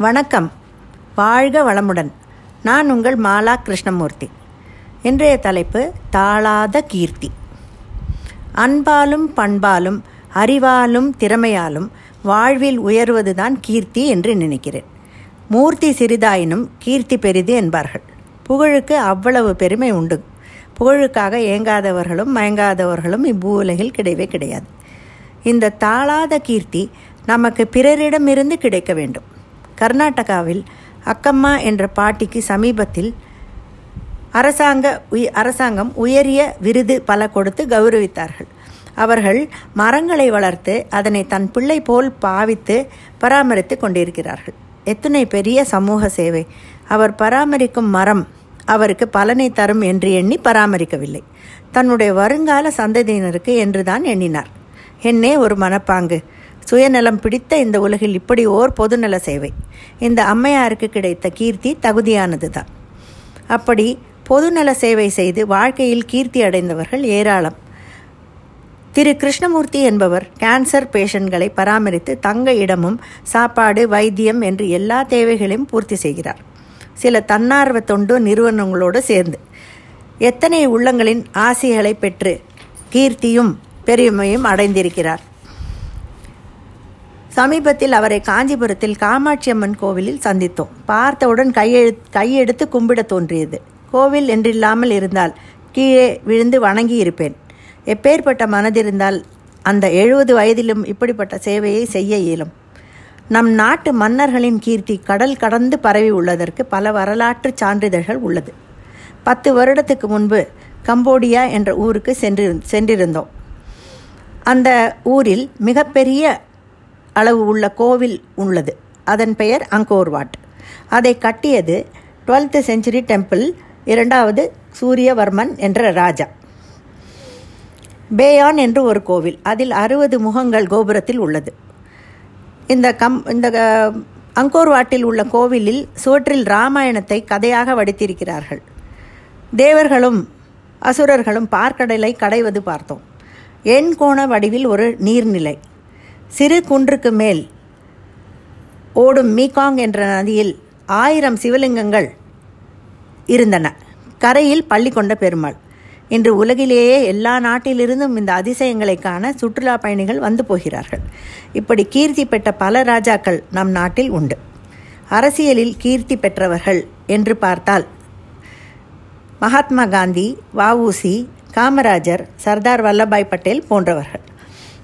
வணக்கம். வாழ்க வளமுடன். நான் உங்கள் மாலா கிருஷ்ணமூர்த்தி. இன்றைய தலைப்பு தாளாத கீர்த்தி. அன்பாலும் பண்பாலும் அறிவாலும் திறமையாலும் வாழ்வில் உயர்வதுதான் கீர்த்தி என்று நினைக்கிறேன். மூர்த்தி சிறிதாயினும் கீர்த்தி பெரிது என்பார்கள். புகழுக்கு அவ்வளவு பெருமை உண்டு. புகழுக்காக ஏங்காதவர்களும் மயங்காதவர்களும் இப்பூலகில் கிடையவே கிடையாது. இந்த தாளாத கீர்த்தி நமக்கு பிறரிடமிருந்து கிடைக்க வேண்டும். கர்நாடகாவில் அக்கம்மா என்ற பாட்டிக்கு சமீபத்தில் அரசாங்க உய் அரசாங்கம் உயரிய விருது பல கொடுத்து கௌரவித்தார்கள். அவர்கள் மரங்களை வளர்த்து அதனை தன் பிள்ளை போல் பாவித்து பராமரித்து கொண்டிருக்கிறார்கள். எத்தனை பெரிய சமூக சேவை. அவர் பராமரிக்கும் மரம் அவருக்கு பலனை தரும் என்று எண்ணி பராமரிக்கவில்லை. தன்னுடைய வருங்கால சந்ததியினருக்கு என்றுதான் எண்ணினார். என்னே ஒரு மனப்பாங்கு. சுயநலம் பிடித்த இந்த உலகில் இப்படி ஓர் பொதுநல சேவை. இந்த அம்மையாருக்கு கிடைத்த கீர்த்தி தகுதியானது தான் அப்படி பொதுநல சேவை செய்து வாழ்க்கையில் கீர்த்தி அடைந்தவர்கள் ஏராளம். திரு கிருஷ்ணமூர்த்தி என்பவர் கேன்சர் பேஷண்ட்களை பராமரித்து தங்க இடமும் சாப்பாடு வைத்தியம் என்று எல்லா தேவைகளையும் பூர்த்தி செய்கிறார். சில தன்னார்வ தொண்டு நிறுவனங்களோடு சேர்ந்து எத்தனை உள்ளங்களின் ஆசைகளை பெற்று கீர்த்தியும் பெருமையும் அடைந்திருக்கிறார். சமீபத்தில் அவரை காஞ்சிபுரத்தில் காமாட்சி அம்மன் கோவிலில் சந்தித்தோம். பார்த்தவுடன் கையெழு கையெடுத்து கும்பிட தோன்றியது. கோவில் என்றில்லாமல் இருந்தால் கீழே விழுந்து வணங்கி இருப்பேன் எப்பேற்பட்ட மனதிருந்தால் அந்த எழுபது வயதிலும் இப்படிப்பட்ட சேவையை செய்ய இயலும். நம் நாட்டு மன்னர்களின் கீர்த்தி கடல் கடந்து பரவி உள்ளதற்கு பல வரலாற்று சான்றிதழ்கள் உள்ளது. பத்து வருடத்துக்கு முன்பு கம்போடியா என்ற ஊருக்கு சென்று சென்றிருந்தோம். அந்த ஊரில் மிகப்பெரிய அளவு உள்ள கோவில் உள்ளது. அதன் பெயர் அங்கோர்வாட். அதை கட்டியது டுவெல்த் செஞ்சுரி டெம்பிள் இரண்டாவது சூரியவர்மன் என்ற ராஜா. பேயான் என்று ஒரு கோவில். அதில் அறுபது முகங்கள் கோபுரத்தில் உள்ளது. இந்த கம் இந்த அங்கோர்வாட்டில் உள்ள கோவிலில் சுவற்றில் ராமாயணத்தை கதையாக வடித்திருக்கிறார்கள். தேவர்களும் அசுரர்களும் பார்க்கடலை கடைவது பார்த்தோம். எண்கோண வடிவில் ஒரு நீர்நிலை. சிறு குன்றுக்கு மேல் ஓடும் மீகாங் என்ற நதியில் ஆயிரம் சிவலிங்கங்கள் இருந்தன. கரையில் பள்ளி கொண்ட பெருமாள். இன்று உலகிலேயே எல்லா நாட்டிலிருந்தும் இந்த அதிசயங்களை காண சுற்றுலா பயணிகள் வந்து போகிறார்கள். இப்படி கீர்த்தி பெற்ற பல ராஜாக்கள் நம் நாட்டில் உண்டு. அரசியலில் கீர்த்தி பெற்றவர்கள் என்று பார்த்தால் மகாத்மா காந்தி வஉசி காமராஜர் சர்தார் வல்லபாய் பட்டேல் போன்றவர்கள்.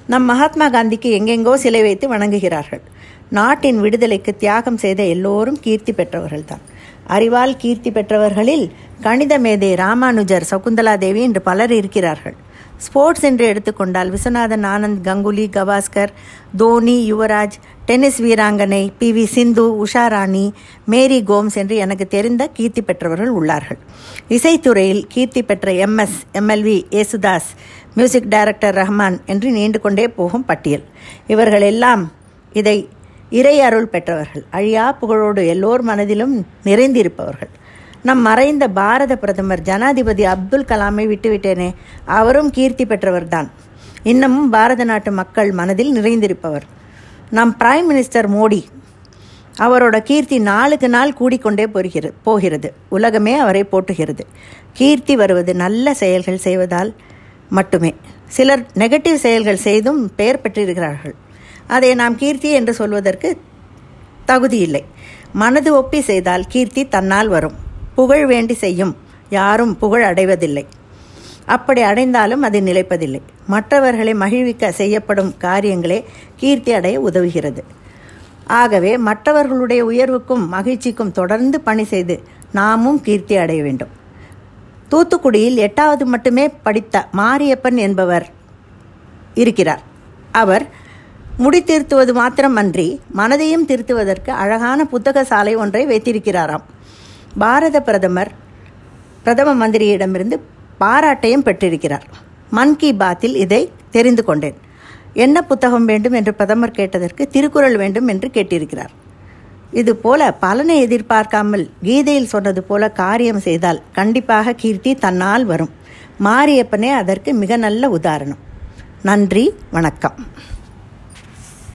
நம் மகாத்மா காந்திக்கு எங்கெங்கோ சிலை வைத்து வணங்குகிறார்கள். நாட்டின் விடுதலைக்கு தியாகம் செய்த எல்லோரும் கீர்த்தி பெற்றவர்கள்தான். அறிவால் கீர்த்தி பெற்றவர்களில் கணித மேதை ராமானுஜர் சகுந்தலா தேவி என்று பலர் இருக்கிறார்கள். ஸ்போர்ட்ஸ் என்று எடுத்துக்கொண்டால் விஸ்வநாதன் ஆனந்த் கங்குலி கவாஸ்கர் தோனி யுவராஜ் டென்னிஸ் வீராங்கனை பி வி சிந்து உஷா ராணி மேரி கோம்ஸ் என்று எனக்கு தெரிந்த கீர்த்தி பெற்றவர்கள் உள்ளார்கள். இசைத்துறையில் கீர்த்தி பெற்ற MS MLV Yesudas music director Rahman என்று நீண்டு கொண்டே போகும் பட்டியல். இவர்கள் எல்லாம் இதை இறை அருள் பெற்றவர்கள். அழியா புகழோடு எல்லோர் மனதிலும் நிறைந்திருப்பவர்கள். நம் மறைந்த பாரத பிரதமர் ஜனாதிபதி அப்துல் கலாமை விட்டுவிட்டேனே அவரும் கீர்த்தி பெற்றவர்தான். இன்னமும் பாரத நாட்டு மக்கள் மனதில் நிறைந்திருப்பவர். நம் பிரைம் மினிஸ்டர் மோடி அவரோட கீர்த்தி நாளுக்கு நாள் கூடிக்கொண்டே போகிறது போகிறது. உலகமே அவரை போட்டுகிறது கீர்த்தி வருவது நல்ல செயல்கள் செய்வதால் மட்டுமே. சிலர் நெகட்டிவ் செயல்கள் செய்தும் பெயர் பெற்றிருக்கிறார்கள். அதை நாம் கீர்த்தி என்று சொல்வதற்கு தகுதியில்லை மனது ஒப்பி செய்தால் கீர்த்தி தன்னால் வரும். புகழ் வேண்டி செய்யும். யாரும் புகழ் அடைவதில்லை. அப்படி அடைந்தாலும் அது நிலைப்பதில்லை. மற்றவர்களை மகிழ்விக்க செய்யப்படும் காரியங்களே கீர்த்தி அடைய உதவுகிறது. ஆகவே மற்றவர்களுடைய உயர்வுக்கும் மகிழ்ச்சிக்கும் தொடர்ந்து பணி செய்து நாமும் கீர்த்தி அடைய வேண்டும். தூத்துக்குடியில் எட்டாவது மட்டுமே படித்த மாரியப்பன் என்பவர் இருக்கிறார். அவர் முடி திருத்துவது மாத்திரமன்றி மனதையும் திருத்துவதற்கு அழகான புத்தக சாலை ஒன்றை வைத்திருக்கிறாராம். பாரத பிரதமர் பிரதம மந்திரியிடமிருந்து பாராட்டையும் பெற்றிருக்கிறார். மன் கி பாத்தில் இதை தெரிந்து கொண்டேன். என்ன புத்தகம் வேண்டும்? என்று பிரதமர் கேட்டதற்கு திருக்குறள் வேண்டும் என்று கேட்டிருக்கிறார். இது போல பலனை எதிர்பார்க்காமல் கீதையில் சொன்னது போல காரியம் செய்தால் கண்டிப்பாக கீர்த்தி தன்னால் வரும். மாரியப்பனே அதற்கு மிக நல்ல உதாரணம். நன்றி வணக்கம்.